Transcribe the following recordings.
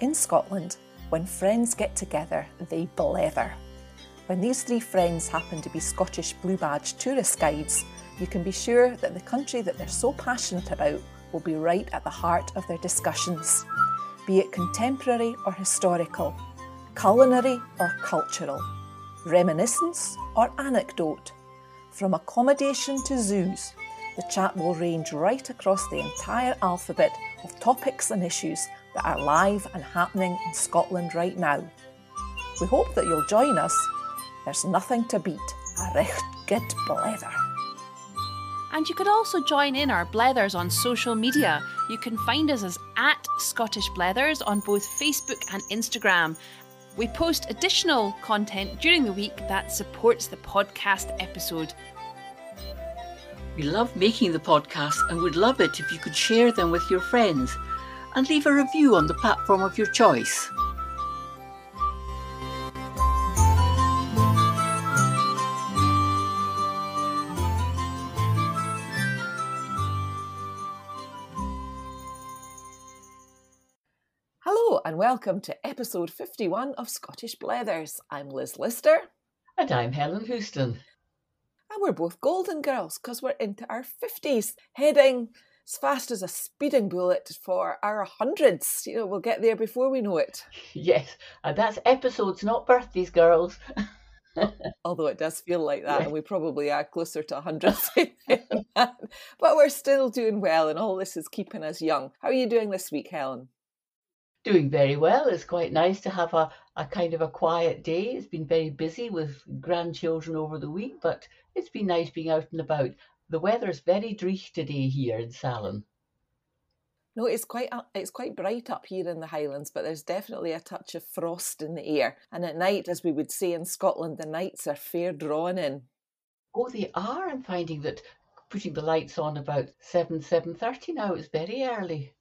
In Scotland, when friends get together, they blether. When these three friends happen to be Scottish Blue Badge tourist guides, you can be sure that the country that they're so passionate about will be right at the heart of their discussions, be it contemporary or historical, culinary or cultural, reminiscence or anecdote. From accommodation to zoos, the chat will range right across the entire alphabet of topics and issues that are live and happening in Scotland right now. We hope that you'll join us. There's nothing to beat a recht good blether. And you could also join in our blethers on social media. You can find us as at Scottish Blethers on both Facebook and Instagram. We post additional content during the week that supports the podcast episode. We love making the podcasts and would love it if you could share them with your friends and leave a review on the platform of your choice. Hello and welcome to episode 51 of Scottish Blethers. I'm Liz Lister. And I'm Helen Houston. And we're both golden girls because we're into our 50s, heading as fast as a speeding bullet for our hundreds. You know, we'll get there before we know it. Yes, and that's episodes, not birthdays, girls. Although it does feel like that, and we probably are closer to 100. but we're still doing well, and all this is keeping us young. How are you doing this week, Helen? Doing very well. It's quite nice to have a, a kind of a quiet day. It's been very busy with grandchildren over the week, but it's been nice being out and about. The weather's very dreich today here in Saline. No, it's quite uh, it's quite bright up here in the Highlands, but there's definitely a touch of frost in the air. And at night, as we would say in Scotland, the nights are fair drawn in. Oh, they are. I'm finding that putting the lights on about seven seven thirty now is very early.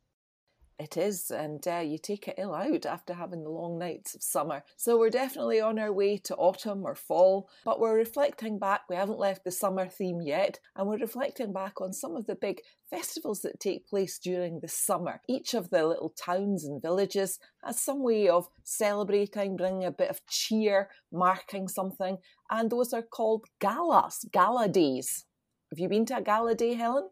It is, and uh, you take it ill out after having the long nights of summer. So we're definitely on our way to autumn or fall, but we're reflecting back. We haven't left the summer theme yet, and we're reflecting back on some of the big festivals that take place during the summer. Each of the little towns and villages has some way of celebrating, bringing a bit of cheer, marking something, and those are called galas, gala days. Have you been to a gala day, Helen?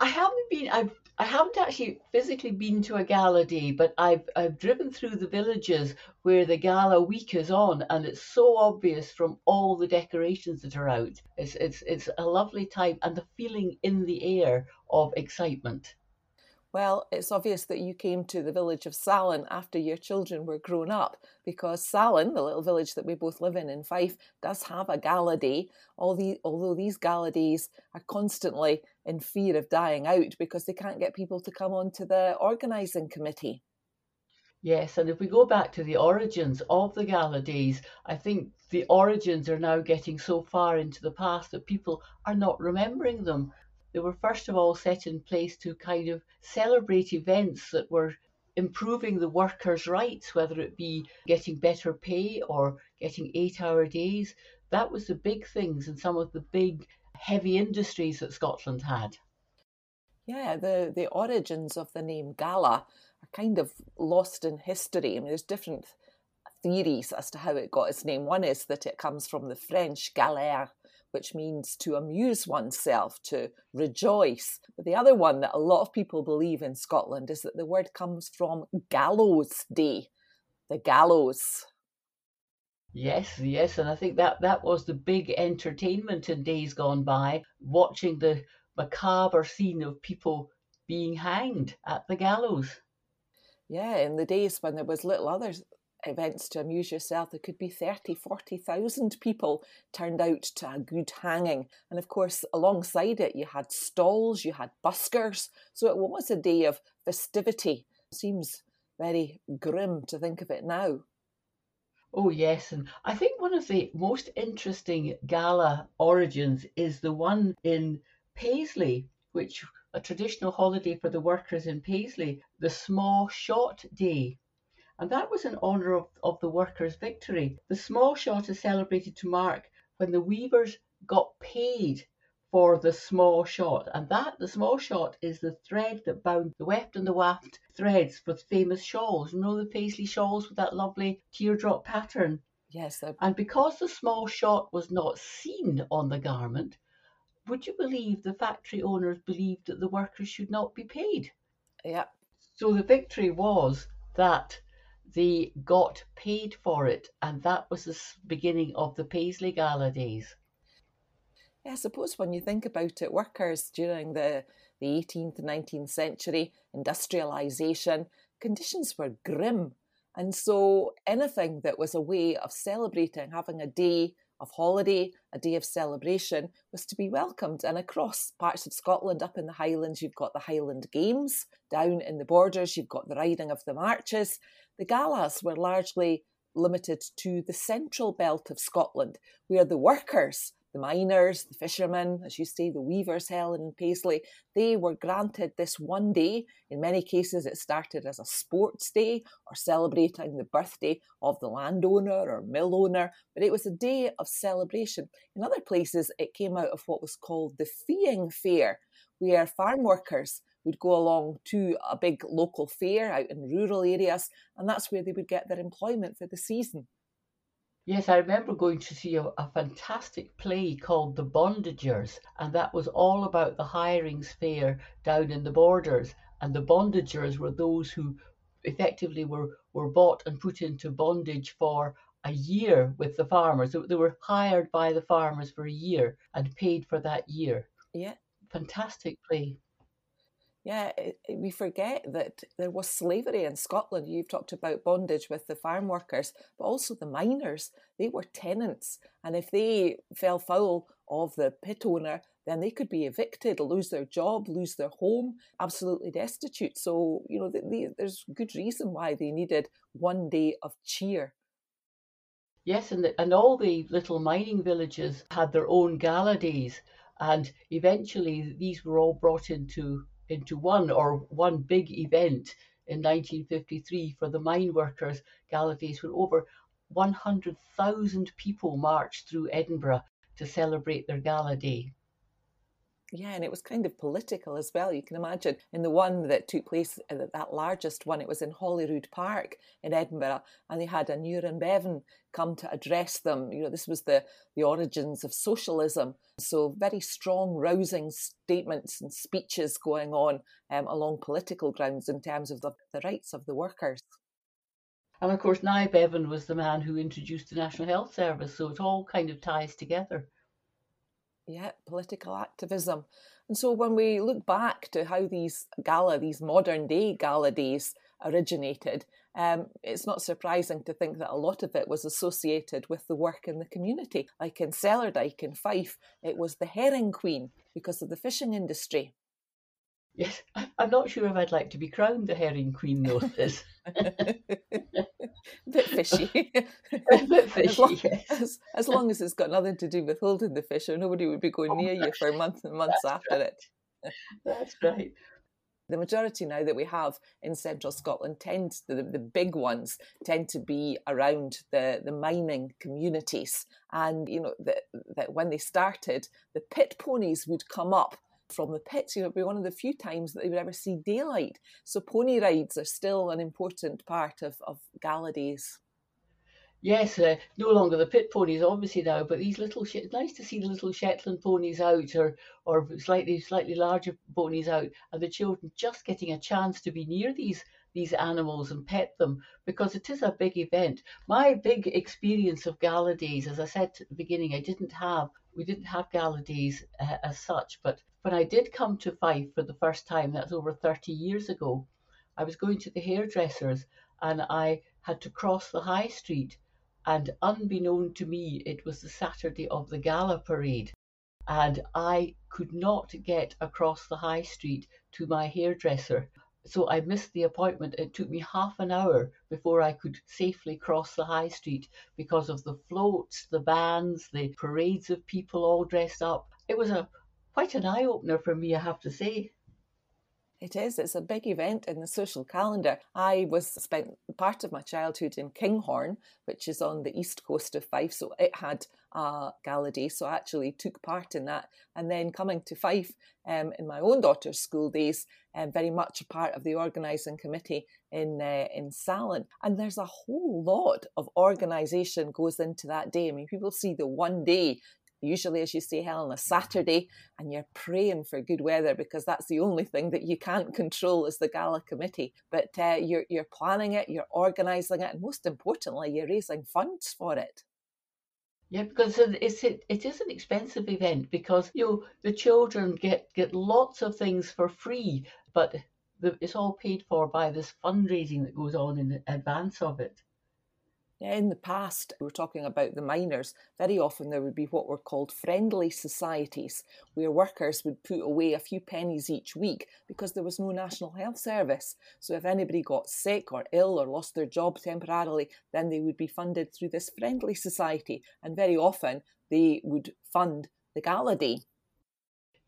I haven't been. I've I haven't actually physically been to a gala day, but I've I've driven through the villages where the gala week is on, and it's so obvious from all the decorations that are out. It's it's it's a lovely time, and the feeling in the air of excitement. Well, it's obvious that you came to the village of Saline after your children were grown up, because Saline, the little village that we both live in in Fife, does have a gala day. Although these gala days are constantly in fear of dying out because they can't get people to come onto the organising committee. Yes, and if we go back to the origins of the gala days, I think the origins are now getting so far into the past that people are not remembering them. They were first of all set in place to kind of celebrate events that were improving the workers' rights, whether it be getting better pay or getting eight hour days. That was the big things in some of the big heavy industries that Scotland had. Yeah, the, the origins of the name gala are kind of lost in history. I mean, there's different theories as to how it got its name. One is that it comes from the French galère, which means to amuse oneself, to rejoice. But the other one that a lot of people believe in Scotland is that the word comes from gallows day, the gallows. Yes, yes, and I think that that was the big entertainment in days gone by, watching the macabre scene of people being hanged at the gallows. Yeah, in the days when there was little other events to amuse yourself, there could be 30, 40,000 people turned out to a good hanging. And of course, alongside it, you had stalls, you had buskers. So it was a day of festivity. Seems very grim to think of it now. Oh, yes. And I think one of the most interesting gala origins is the one in Paisley, which a traditional holiday for the workers in Paisley, the Small Shot Day. And that was in honour of, of the workers' victory. The small shot is celebrated to mark when the weavers got paid for the small shot. And that, the small shot, is the thread that bound the weft and the waft threads for the famous shawls. You know the paisley shawls with that lovely teardrop pattern? Yes. And because the small shot was not seen on the garment, would you believe the factory owners believed that the workers should not be paid? Yeah. So the victory was that they got paid for it, and that was the beginning of the Paisley Gala days. Yeah, I suppose when you think about it, workers during the, the 18th and 19th century, industrialisation, conditions were grim. And so anything that was a way of celebrating, having a day of holiday, a day of celebration, was to be welcomed. And across parts of Scotland, up in the Highlands, you've got the Highland Games. Down in the borders, you've got the riding of the marches. The galas were largely limited to the central belt of Scotland, where the workers the miners, the fishermen, as you say, the weavers, Helen and Paisley, they were granted this one day. In many cases, it started as a sports day or celebrating the birthday of the landowner or mill owner, but it was a day of celebration. In other places, it came out of what was called the feeing fair, where farm workers would go along to a big local fair out in rural areas, and that's where they would get their employment for the season. Yes, I remember going to see a, a, fantastic play called The Bondagers, and that was all about the hirings fair down in the borders. And the bondagers were those who effectively were, were bought and put into bondage for a year with the farmers. They were hired by the farmers for a year and paid for that year. Yeah. Fantastic play. Yeah, we forget that there was slavery in Scotland. You've talked about bondage with the farm workers, but also the miners. They were tenants, and if they fell foul of the pit owner, then they could be evicted, lose their job, lose their home, absolutely destitute. So, you know, the, the, there's good reason why they needed one day of cheer. Yes, and, the, and all the little mining villages had their own gala days, and eventually these were all brought into into one or one big event in 1953 for the mine workers gala days where over 100,000 people marched through Edinburgh to celebrate their gala day. Yeah, and it was kind of political as well. You can imagine in the one that took place, uh, that largest one, it was in Holyrood Park in Edinburgh, and they had Aneurin Bevan come to address them. You know, this was the, the origins of socialism. So, very strong, rousing statements and speeches going on um, along political grounds in terms of the, the rights of the workers. And of course, Nye Bevan was the man who introduced the National Health Service, so it all kind of ties together. Yeah, political activism. And so when we look back to how these gala, these modern day gala days originated, um, it's not surprising to think that a lot of it was associated with the work in the community. Like in Cellardyke in Fife, it was the herring queen because of the fishing industry. Yes, I'm not sure if I'd like to be crowned the herring queen though. This bit fishy. a bit fishy, as long, yes. as, as long as it's got nothing to do with holding the fish, or nobody would be going Oh, near you for months and months after right. it. That's right. The majority now that we have in central Scotland tend the, the big ones tend to be around the, the mining communities. And you know that that when they started, the pit ponies would come up from the pits. You know, it'd be one of the few times that they would ever see daylight. So pony rides are still an important part of, of gala days. Yes, uh, no longer the pit ponies, obviously now, but these little, nice to see the little Shetland ponies out, or or slightly slightly larger ponies out, and the children just getting a chance to be near these these animals and pet them because it is a big event. My big experience of gala days, as I said at the beginning, I didn't have we didn't have gala days uh, as such, but when I did come to Fife for the first time, that's over 30 years ago, I was going to the hairdressers and I had to cross the high street and unbeknown to me, it was the Saturday of the gala parade. And I could not get across the high street to my hairdresser. So I missed the appointment. It took me half an hour before I could safely cross the high street because of the floats, the bands, the parades of people all dressed up. It was a quite an eye opener for me, I have to say. It is. It's a big event in the social calendar. I was spent part of my childhood in Kinghorn, which is on the east coast of Fife, so it had a gala day. So I actually took part in that. And then coming to Fife um, in my own daughter's school days, um, very much a part of the organising committee in uh, in Saline. And there's a whole lot of organisation goes into that day. I mean, people see the one day usually, as you say, Helen, on a Saturday, and you're praying for good weather because that's the only thing that you can't control as the gala committee. But uh, you're you're planning it, you're organising it, and most importantly, you're raising funds for it. Yeah, because it's it, it is an expensive event because you know, the children get get lots of things for free, but it's all paid for by this fundraising that goes on in advance of it. In the past, we were talking about the miners. Very often, there would be what were called friendly societies, where workers would put away a few pennies each week because there was no National Health Service. So, if anybody got sick or ill or lost their job temporarily, then they would be funded through this friendly society. And very often, they would fund the gala day.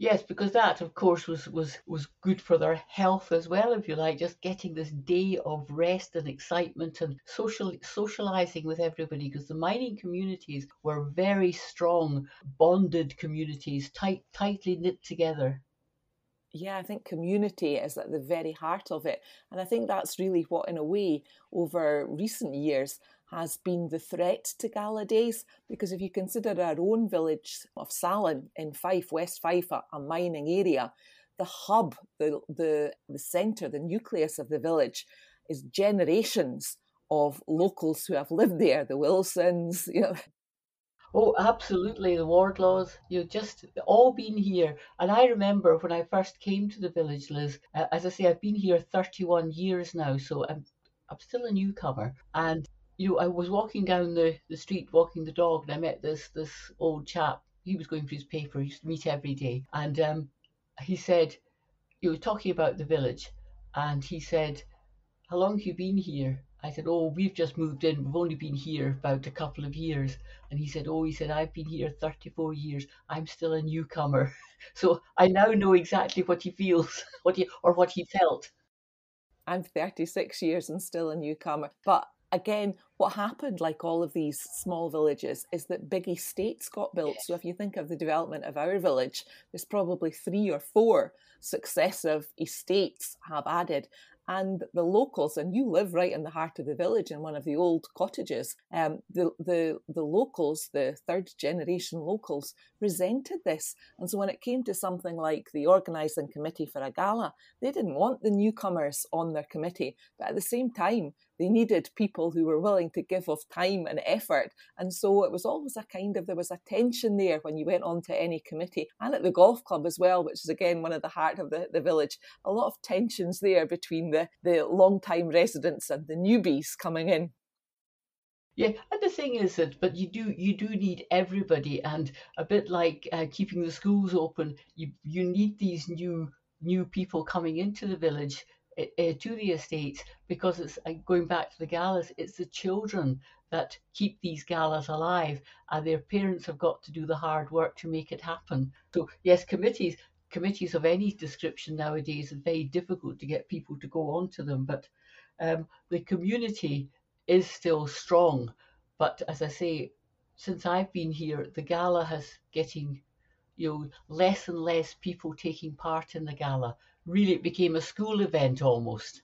Yes, because that, of course, was, was, was good for their health as well, if you like, just getting this day of rest and excitement and social socializing with everybody. Because the mining communities were very strong, bonded communities, tight, tightly knit together. Yeah, I think community is at the very heart of it. And I think that's really what, in a way, over recent years has been the threat to gala days. Because if you consider our own village of Saline in Fife, West Fife, a, a mining area, the hub, the, the, the centre, the nucleus of the village is generations of locals who have lived there, the Wilsons, you know. Oh, absolutely. The Wardlaws, you've just all been here. And I remember when I first came to the village, Liz, uh, as I say, I've been here 31 years now, so I'm, I'm still a newcomer. And you know, I was walking down the, the street walking the dog and I met this this old chap. He was going for his paper. He used to meet every day. And um, he said, you were talking about the village. And he said, how long have you been here? I said, oh, we've just moved in. We've only been here about a couple of years. And he said, oh, he said, I've been here 34 years. I'm still a newcomer. so I now know exactly what he feels, what he, or what he felt. I'm 36 years and still a newcomer. But again, what happened, like all of these small villages, is that big estates got built. So if you think of the development of our village, there's probably three or four successive estates have added and the locals, and you live right in the heart of the village in one of the old cottages. Um, the the the locals, the third generation locals, resented this, and so when it came to something like the organising committee for a gala, they didn't want the newcomers on their committee, but at the same time, they needed people who were willing to give of time and effort. And so it was always a kind of, there was a tension there when you went on to any committee and at the golf club as well, which is again one of the heart of the, the village. A lot of tensions there between the, the long time residents and the newbies coming in. Yeah, and the thing is that, but you do you do need everybody, and a bit like uh, keeping the schools open, you you need these new new people coming into the village to the estates because it's uh, going back to the galas, it's the children that keep these galas alive, and their parents have got to do the hard work to make it happen. So yes, committees committees of any description nowadays are very difficult to get people to go onto them, but um, the community is still strong. But as I say, since I've been here, the gala has getting you know less and less people taking part in the gala really it became a school event almost.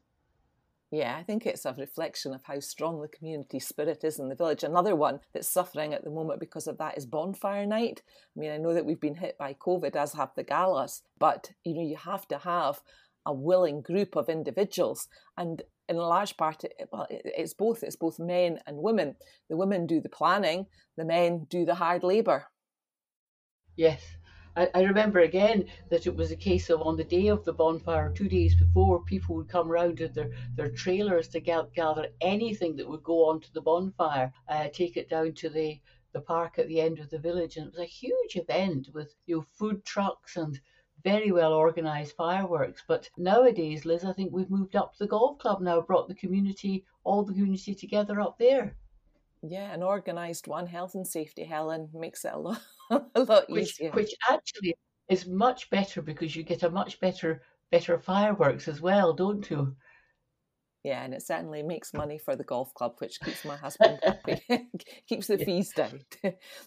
Yeah, I think it's a reflection of how strong the community spirit is in the village. Another one that's suffering at the moment because of that is bonfire night. I mean, I know that we've been hit by COVID, as have the galas, but you know, you have to have a willing group of individuals, and in a large part, well, it's both. It's both men and women. The women do the planning, the men do the hard labour. Yes, I, I remember again that it was a case of on the day of the bonfire, two days before, people would come round with their, their trailers to gather anything that would go onto the bonfire, uh, take it down to the, the park at the end of the village. And it was a huge event with you know food trucks and very well organised fireworks. But nowadays, Liz, I think we've moved up to the golf club now, brought the community, all the community together up there. Yeah, an organised one, health and safety, Helen, makes it a lot, a lot which, easier. Which actually is much better because you get a much better better fireworks as well, don't you? Yeah, and it certainly makes money for the golf club, which keeps my husband happy, keeps the fees down.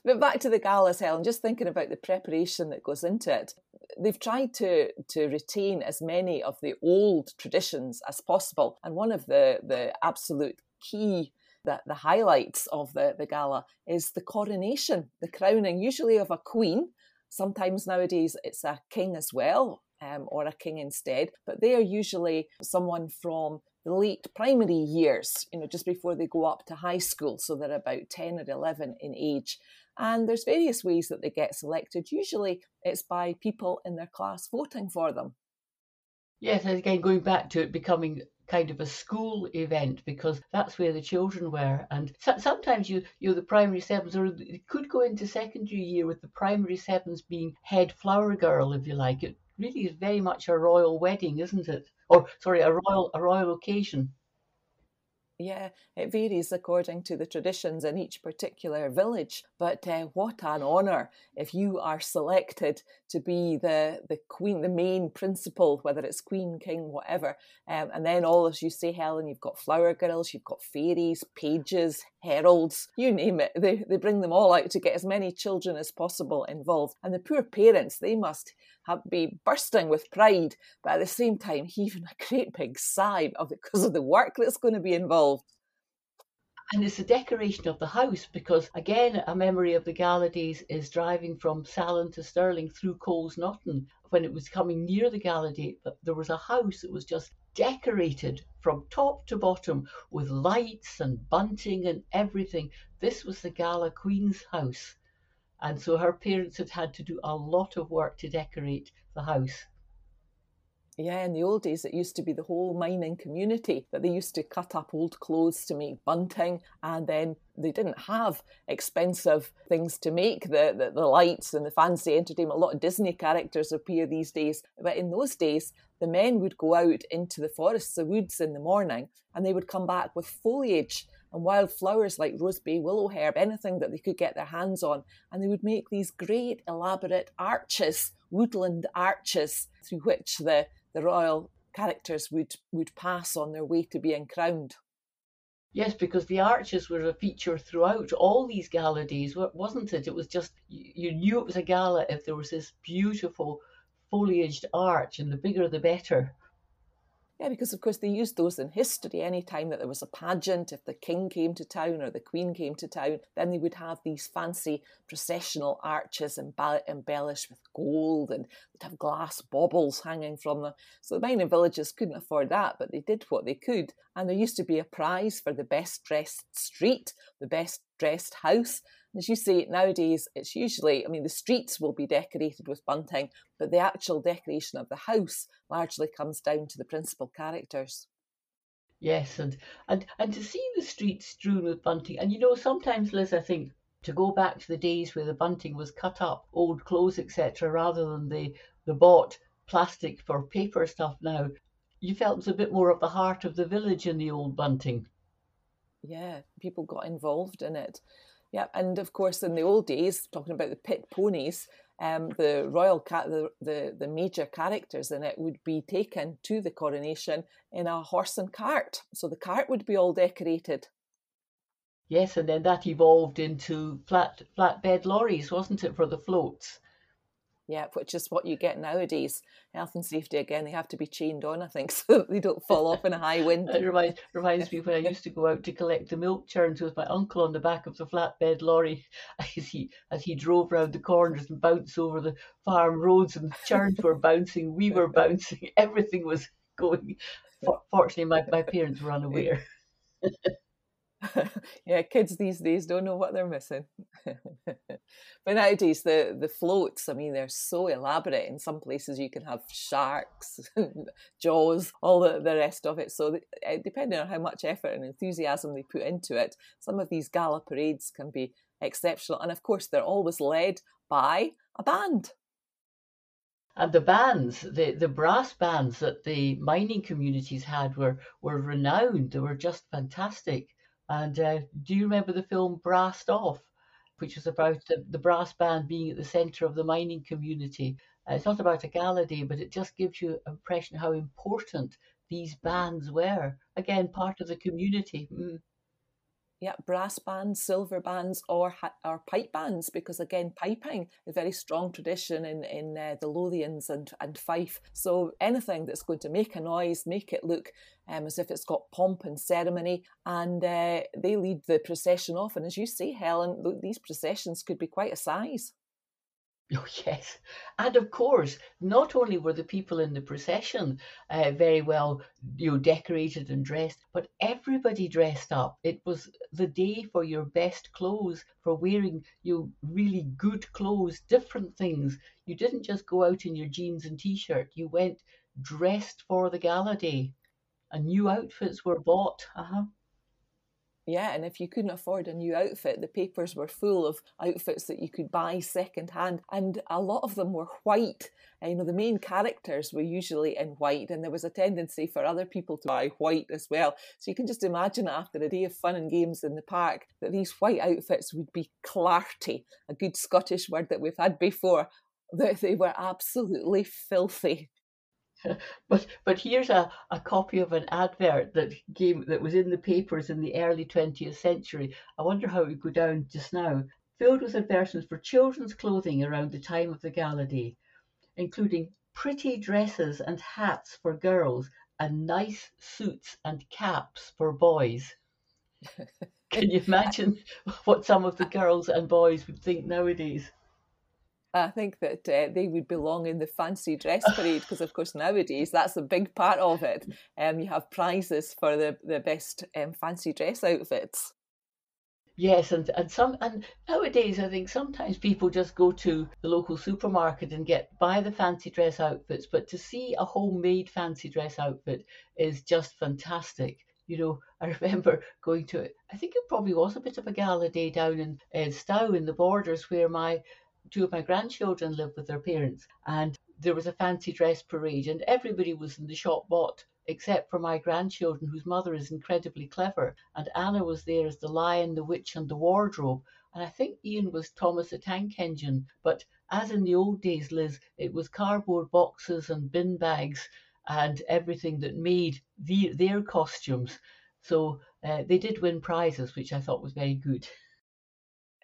but back to the galas, Helen, just thinking about the preparation that goes into it. They've tried to to retain as many of the old traditions as possible, and one of the the absolute key that the highlights of the, the gala is the coronation, the crowning, usually of a queen. Sometimes nowadays it's a king as well, um, or a king instead, but they are usually someone from the late primary years, you know, just before they go up to high school. So they're about 10 or 11 in age. And there's various ways that they get selected. Usually it's by people in their class voting for them. Yes, and again, going back to it becoming kind of a school event because that's where the children were. And so, sometimes you, you the primary sevens, or it could go into secondary year with the primary sevens being head flower girl, if you like. It really is very much a royal wedding, isn't it? Or sorry, a royal a royal occasion. Yeah, it varies according to the traditions in each particular village. But uh, what an honour if you are selected to be the, the queen, the main principal, whether it's queen, king, whatever. Um, and then all, as you say, Helen, you've got flower girls, you've got fairies, pages, heralds, you name it. They, they bring them all out to get as many children as possible involved. And the poor parents, they must have be bursting with pride, but at the same time heaving a great big sigh of because of the work that's going to be involved. And it's the decoration of the house because, again, a memory of the gala days is driving from Saline to Stirling through Coalsnaughton. When it was coming near the gala day, there was a house that was just decorated from top to bottom with lights and bunting and everything. This was the Gala Queen's house. And so her parents had had to do a lot of work to decorate the house. Yeah, in the old days, it used to be the whole mining community that they used to cut up old clothes to make bunting, and then they didn't have expensive things to make the, the, the lights and the fancy entertainment. A lot of Disney characters appear these days, but in those days, the men would go out into the forests, the woods in the morning, and they would come back with foliage and wild flowers like rosebay, willow herb, anything that they could get their hands on. And they would make these great, elaborate arches, woodland arches, through which the, the royal characters would, would pass on their way to being crowned. Yes, because the arches were a feature throughout all these gala days, wasn't it? It was just, you knew it was a gala if there was this beautiful foliaged arch, and the bigger the better. Yeah, because of course they used those in history. Any time that there was a pageant, if the king came to town or the queen came to town, then they would have these fancy processional arches embellished with gold and they'd have glass baubles hanging from them. So the mining villages couldn't afford that, but they did what they could. And there used to be a prize for the best dressed street, the best dressed house, as you say, nowadays it's usually, I mean, the streets will be decorated with bunting, but the actual decoration of the house largely comes down to the principal characters. Yes, and, and, and to see the streets strewn with bunting, and you know, sometimes, Liz, I think to go back to the days where the bunting was cut up, old clothes, etc., rather than the, the bought plastic for paper stuff now, you felt it was a bit more of the heart of the village in the old bunting. Yeah, people got involved in it. Yeah, and of course, in the old days, talking about the pit ponies, um, the royal cat, the, the the major characters in it would be taken to the coronation in a horse and cart. So the cart would be all decorated. Yes, and then that evolved into flat flatbed lorries, wasn't it, for the floats? Yeah, which is what you get nowadays. Health and safety again, they have to be chained on, I think, so they don't fall off in a high wind. It reminds reminds me when I used to go out to collect the milk churns with my uncle on the back of the flatbed lorry as he as he drove round the corners and bounced over the farm roads and the churns were bouncing, we were bouncing, everything was going. Fortunately, my, my parents were unaware. yeah, kids these days don't know what they're missing. but nowadays, the, the floats, I mean, they're so elaborate. In some places, you can have sharks, jaws, all the, the rest of it. So, eh, depending on how much effort and enthusiasm they put into it, some of these gala parades can be exceptional. And of course, they're always led by a band. And the bands, the, the brass bands that the mining communities had were, were renowned. They were just fantastic. And uh, do you remember the film Brassed Off, which was about the, the brass band being at the centre of the mining community? Uh, it's not about a gala day, but it just gives you an impression how important these bands were. Again, part of the community. Mm. Yeah, brass bands, silver bands, or or pipe bands, because again, piping a very strong tradition in in uh, the Lothians and and Fife. So anything that's going to make a noise, make it look um, as if it's got pomp and ceremony, and uh, they lead the procession off. And as you say, Helen, these processions could be quite a size. Oh, yes. And of course, not only were the people in the procession uh, very well you know, decorated and dressed, but everybody dressed up. It was the day for your best clothes, for wearing you know, really good clothes, different things. You didn't just go out in your jeans and t shirt, you went dressed for the gala day. And new outfits were bought. Uh-huh. Yeah, and if you couldn't afford a new outfit, the papers were full of outfits that you could buy second hand, and a lot of them were white. And, you know, the main characters were usually in white, and there was a tendency for other people to buy white as well. So you can just imagine after a day of fun and games in the park that these white outfits would be clarty, a good Scottish word that we've had before, that they were absolutely filthy. but but here's a, a copy of an advert that came that was in the papers in the early 20th century. I wonder how it would go down just now. Filled with advertisements for children's clothing around the time of the gala day, including pretty dresses and hats for girls and nice suits and caps for boys. Can you imagine what some of the girls and boys would think nowadays? I think that uh, they would belong in the fancy dress parade because, of course, nowadays that's a big part of it. Um, you have prizes for the the best um, fancy dress outfits. Yes, and and some and nowadays I think sometimes people just go to the local supermarket and get buy the fancy dress outfits, but to see a homemade fancy dress outfit is just fantastic. You know, I remember going to I think it probably was a bit of a gala day down in uh, Stow in the Borders where my two of my grandchildren live with their parents, and there was a fancy dress parade, and everybody was in the shop bought except for my grandchildren, whose mother is incredibly clever. And Anna was there as the lion, the witch, and the wardrobe. And I think Ian was Thomas the Tank Engine. But as in the old days, Liz, it was cardboard boxes and bin bags and everything that made the, their costumes. So uh, they did win prizes, which I thought was very good.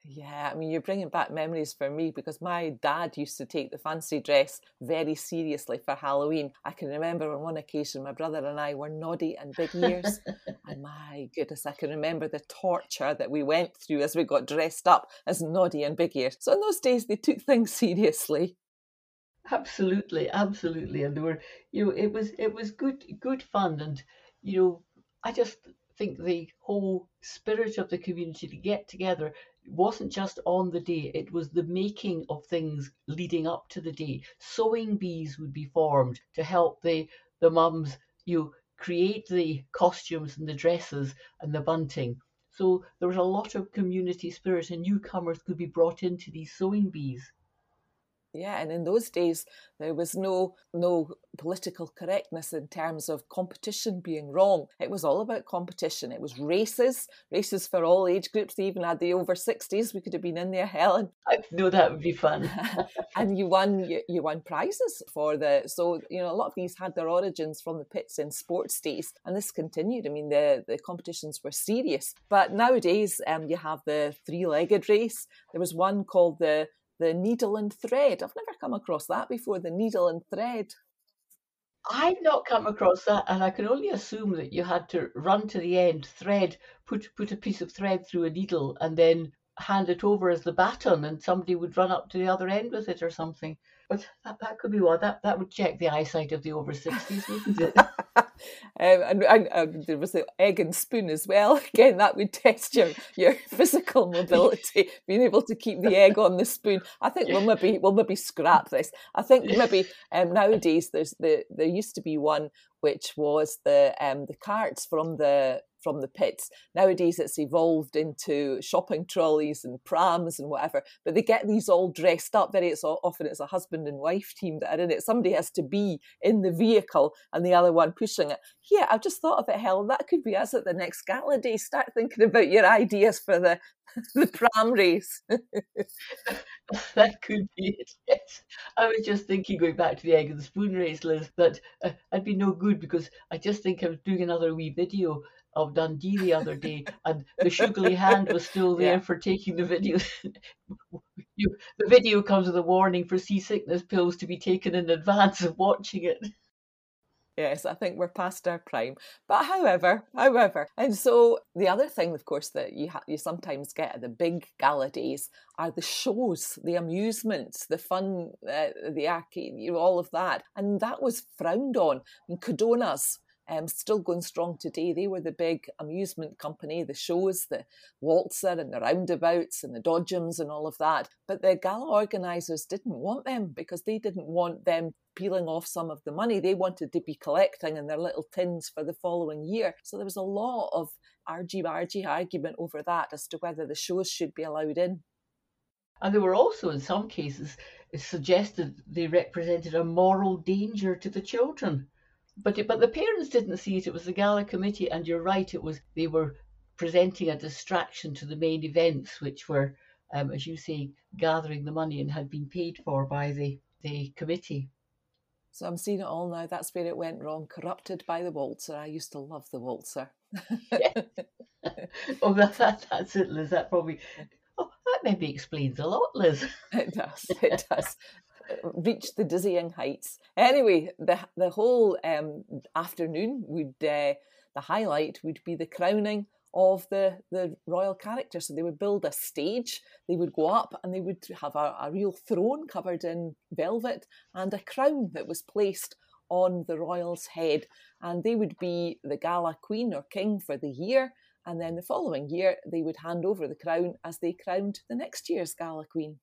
Yeah, I mean, you're bringing back memories for me because my dad used to take the fancy dress very seriously for Halloween. I can remember on one occasion my brother and I were Noddy and Big Ears, and my goodness, I can remember the torture that we went through as we got dressed up as Noddy and Big Ears. So in those days, they took things seriously. Absolutely, absolutely, and there were, you know, it was it was good good fun, and you know, I just think the whole spirit of the community to get together wasn't just on the day, it was the making of things leading up to the day. Sewing bees would be formed to help the, the mums you create the costumes and the dresses and the bunting. So there was a lot of community spirit and newcomers could be brought into these sewing bees. Yeah, and in those days there was no no political correctness in terms of competition being wrong. It was all about competition. It was races, races for all age groups. They even had the over sixties. We could have been in there, Helen. I know that would be fun. and you won you, you won prizes for the so you know a lot of these had their origins from the pits in sports days, and this continued. I mean the the competitions were serious, but nowadays um, you have the three legged race. There was one called the the needle and thread. I've never come across that before, the needle and thread. I've not come across that, and I can only assume that you had to run to the end, thread, put put a piece of thread through a needle, and then hand it over as the baton, and somebody would run up to the other end with it or something. But that, that could be what that that would check the eyesight of the over sixties, wouldn't it? um, and, and, and, there was the egg and spoon as well. Again, that would test your your physical mobility, being able to keep the egg on the spoon. I think we'll maybe we'll maybe scrap this. I think maybe um, nowadays there's the there used to be one which was the um, the carts from the from the pits. Nowadays, it's evolved into shopping trolleys and prams and whatever. But they get these all dressed up. Very it's often it's a husband and wife team that are in it. Somebody has to be in the vehicle and the other one pushing it. Yeah, I've just thought of it, Helen. That could be us at the next gala day. Start thinking about your ideas for the the pram race. that could be it. Yes, I was just thinking, going back to the egg and the spoon race, Liz, that uh, I'd be no good because I just think I was doing another wee video of Dundee the other day, and the sugary hand was still there yeah. for taking the video. you, the video comes with a warning for seasickness pills to be taken in advance of watching it. Yes, I think we're past our prime. But however, however, and so the other thing, of course, that you ha- you sometimes get at the big gala days are the shows, the amusements, the fun, uh, the arcade, you know, all of that, and that was frowned on. And Codona's um, still going strong today. They were the big amusement company, the shows, the waltzer and the roundabouts and the dodgems and all of that. But the gala organisers didn't want them because they didn't want them peeling off some of the money. They wanted to be collecting in their little tins for the following year. So there was a lot of argy-bargy argument over that as to whether the shows should be allowed in. And there were also, in some cases, suggested they represented a moral danger to the children but it, but the parents didn't see it. It was the gala committee, and you're right. It was they were presenting a distraction to the main events, which were, um, as you say, gathering the money and had been paid for by the the committee. So I'm seeing it all now. That's where it went wrong. Corrupted by the waltzer. I used to love the waltzer. oh, that, that, that's it, Liz. That probably. Oh, that maybe explains a lot, Liz. It does. It does reach the dizzying heights. Anyway, the the whole um, afternoon would uh, the highlight would be the crowning of the the royal character. So they would build a stage, they would go up, and they would have a, a real throne covered in velvet and a crown that was placed on the royal's head, and they would be the gala queen or king for the year. And then the following year, they would hand over the crown as they crowned the next year's gala queen.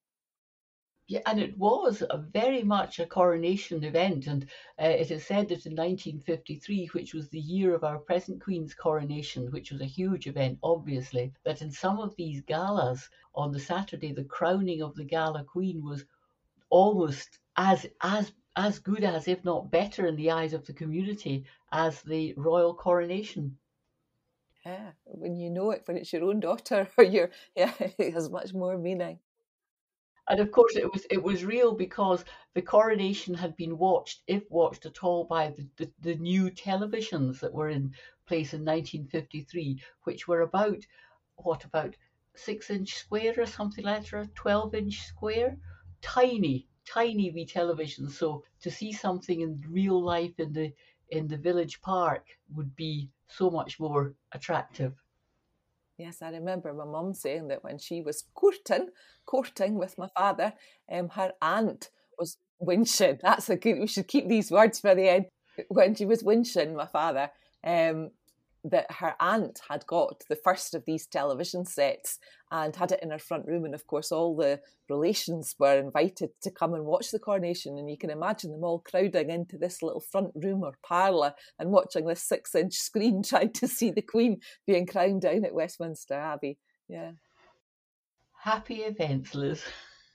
Yeah, and it was a very much a coronation event, and uh, it is said that in 1953, which was the year of our present Queen's coronation, which was a huge event, obviously, that in some of these galas on the Saturday, the crowning of the gala Queen was almost as as as good as, if not better, in the eyes of the community as the royal coronation. Yeah, when you know it, when it's your own daughter, or your yeah, it has much more meaning and of course it was it was real because the coronation had been watched if watched at all by the, the, the, new televisions that were in place in 1953 which were about what about six inch square or something like that 12 inch square? Tiny tiny wee televisions. So to see something in real life in the in the village park would be so much more attractive Yes, I remember my mum saying that when she was courting, courting with my father, um, her aunt was winching. That's a good. We should keep these words for the end. When she was winching my father, um, that her aunt had got the first of these television sets and had it in her front room. And of course, all the relations were invited to come and watch the coronation. And you can imagine them all crowding into this little front room or parlour and watching this six inch screen trying to see the Queen being crowned down at Westminster Abbey. Yeah. Happy events, Liz.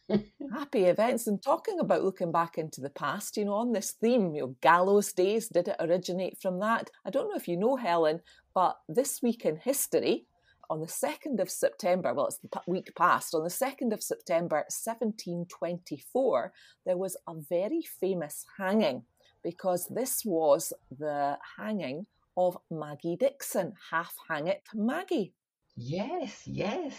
happy events and talking about looking back into the past you know on this theme you know gallows days did it originate from that i don't know if you know helen but this week in history on the 2nd of september well it's the week past on the 2nd of september 1724 there was a very famous hanging because this was the hanging of maggie Dickson, half hang it maggie. Yes yes.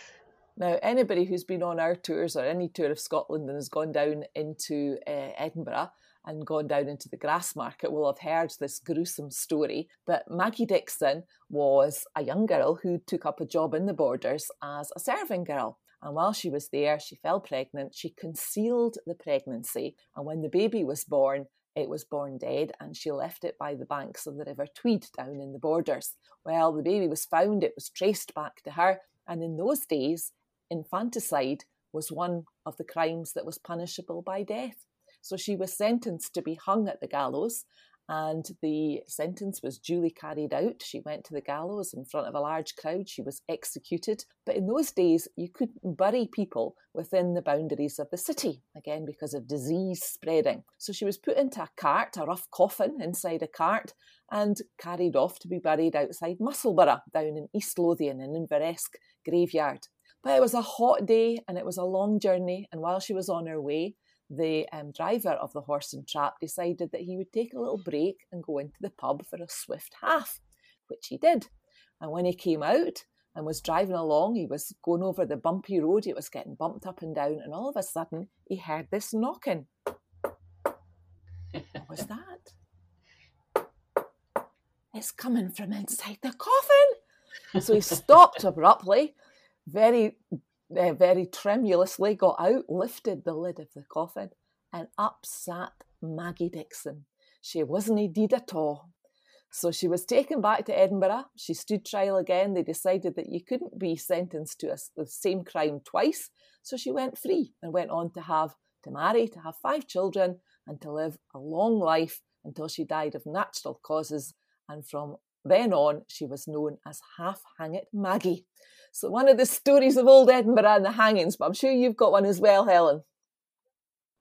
Now, anybody who's been on our tours or any tour of Scotland and has gone down into uh, Edinburgh and gone down into the Grassmarket will have heard this gruesome story. But Maggie Dickson was a young girl who took up a job in the borders as a serving girl. And while she was there, she fell pregnant. She concealed the pregnancy. And when the baby was born, it was born dead and she left it by the banks of the River Tweed down in the borders. Well, the baby was found, it was traced back to her. And in those days, infanticide was one of the crimes that was punishable by death. So she was sentenced to be hung at the gallows, and the sentence was duly carried out. She went to the gallows in front of a large crowd. She was executed. But in those days, you couldn't bury people within the boundaries of the city, again, because of disease spreading. So she was put into a cart, a rough coffin inside a cart, and carried off to be buried outside Musselburgh, down in East Lothian, in Inveresk graveyard. But it was a hot day and it was a long journey, and while she was on her way, the um, driver of the horse and trap decided that he would take a little break and go into the pub for a swift half, which he did. And when he came out and was driving along, he was going over the bumpy road, it was getting bumped up and down, and all of a sudden he heard this knocking. what was that? It's coming from inside the coffin. So he stopped abruptly, very uh, very tremulously got out, lifted the lid of the coffin, and up sat Maggie Dickson. She wasn't deed at all. So she was taken back to Edinburgh. She stood trial again. They decided that you couldn't be sentenced to a, the same crime twice. So she went free and went on to have to marry, to have five children, and to live a long life until she died of natural causes. And from then on, she was known as Half Hangit Maggie. So one of the stories of old Edinburgh and the hangings, but I'm sure you've got one as well, Helen.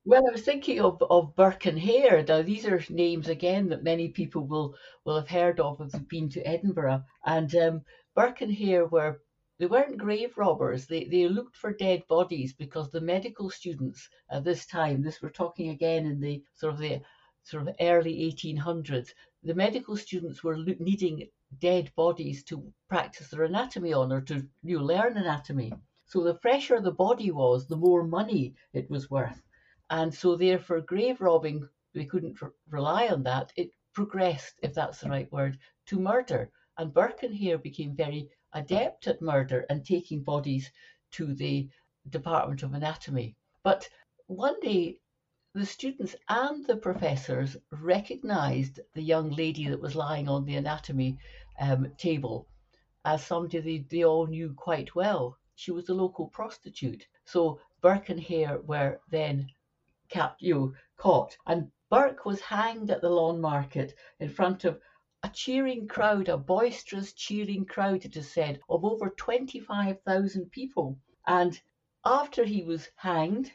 Well, I was thinking of, of Burke and Hare. Now, these are names again that many people will, will have heard of if they've been to Edinburgh. And um, Burke and Hare were they weren't grave robbers. They they looked for dead bodies because the medical students at this time, this we're talking again in the sort of the sort of early 1800s, the medical students were needing dead bodies to practice their anatomy on or to you know, learn anatomy. So the fresher the body was, the more money it was worth. And so therefore grave robbing, we couldn't re- rely on that. It progressed, if that's the right word, to murder. And Burke and Hare became very adept at murder and taking bodies to the Department of Anatomy. But one day the students and the professors recognized the young lady that was lying on the anatomy um, table as somebody they, they all knew quite well. She was a local prostitute. So Burke and Hare were then you know, caught. And Burke was hanged at the Lawnmarket in front of a cheering crowd, a boisterous cheering crowd, it is said, of over 25,000 people. And after he was hanged,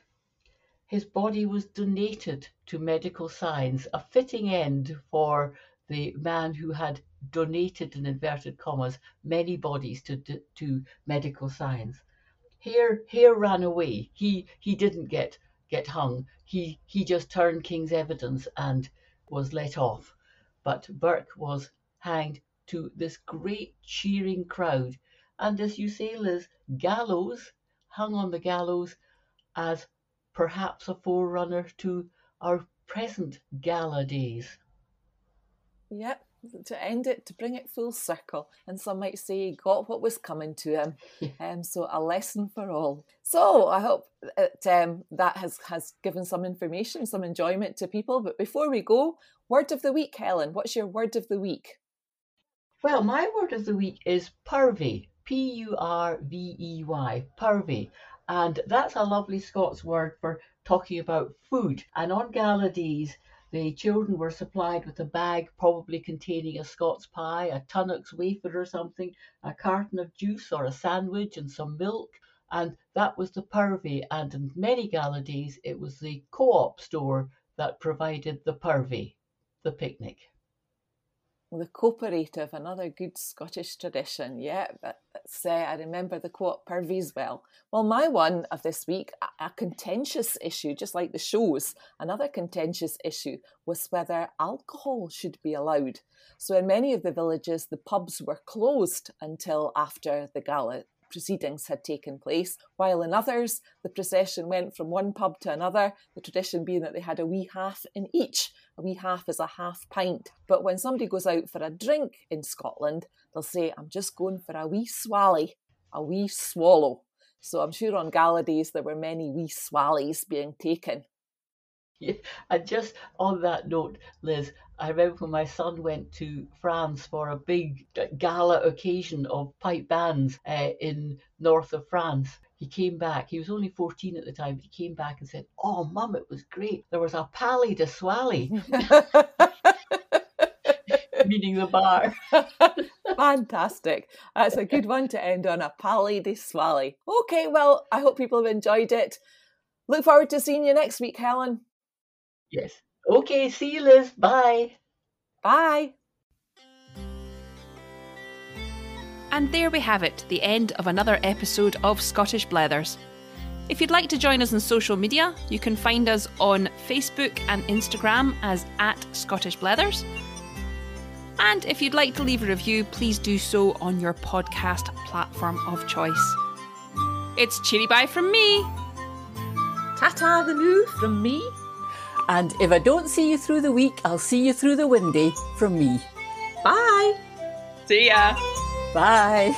his body was donated to medical science, a fitting end for the man who had donated, in inverted commas, many bodies to, to medical science. Hare, Hare ran away. He, he didn't get, get hung. He, he just turned King's evidence and was let off. But Burke was hanged to this great cheering crowd. And as you say, Liz, gallows, hung on the gallows as perhaps a forerunner to our present gala days. Yep, to end it, to bring it full circle. And some might say he got what was coming to him. Um, so a lesson for all. So I hope that, um, that has, has given some information, some enjoyment to people. But before we go, word of the week, Helen. What's your word of the week? Well, my word of the week is purvey. P U R V E Y, purvey. And that's a lovely Scots word for talking about food. And on gala days, the children were supplied with a bag probably containing a Scots pie, a Tunnock's wafer or something, a carton of juice or a sandwich and some milk. And that was the purvey. And in many gala days, it was the co-op store that provided the purvey, the picnic. The cooperative, another good Scottish tradition. Yeah, that's, uh, I remember the co-op purveys well. Well, my one of this week, a, a contentious issue, just like the shows, another contentious issue was whether alcohol should be allowed. So in many of the villages, the pubs were closed until after the gala proceedings had taken place, while in others, the procession went from one pub to another, the tradition being that they had a wee half in each. A wee half is a half pint. But when somebody goes out for a drink in Scotland, they'll say, I'm just going for a wee swally, a wee swallow. So I'm sure on gala days there were many wee swallies being taken. Yeah, and just on that note, Liz, I remember when my son went to France for a big gala occasion of pipe bands uh, in north of France. He came back. He was only 14 at the time. But he came back and said, "Oh, mum, it was great. There was a pally de swally." meaning the bar. Fantastic. That's a good one to end on a pally di swally. Okay, well, I hope people have enjoyed it. Look forward to seeing you next week, Helen. Yes. Okay, see you, Liz. Bye. Bye. And there we have it, the end of another episode of Scottish Blethers. If you'd like to join us on social media, you can find us on Facebook and Instagram as at Scottish Blethers. And if you'd like to leave a review, please do so on your podcast platform of choice. It's cheery bye from me. Ta-ta the new from me. And if I don't see you through the week, I'll see you through the windy from me. Bye. See ya. Bye.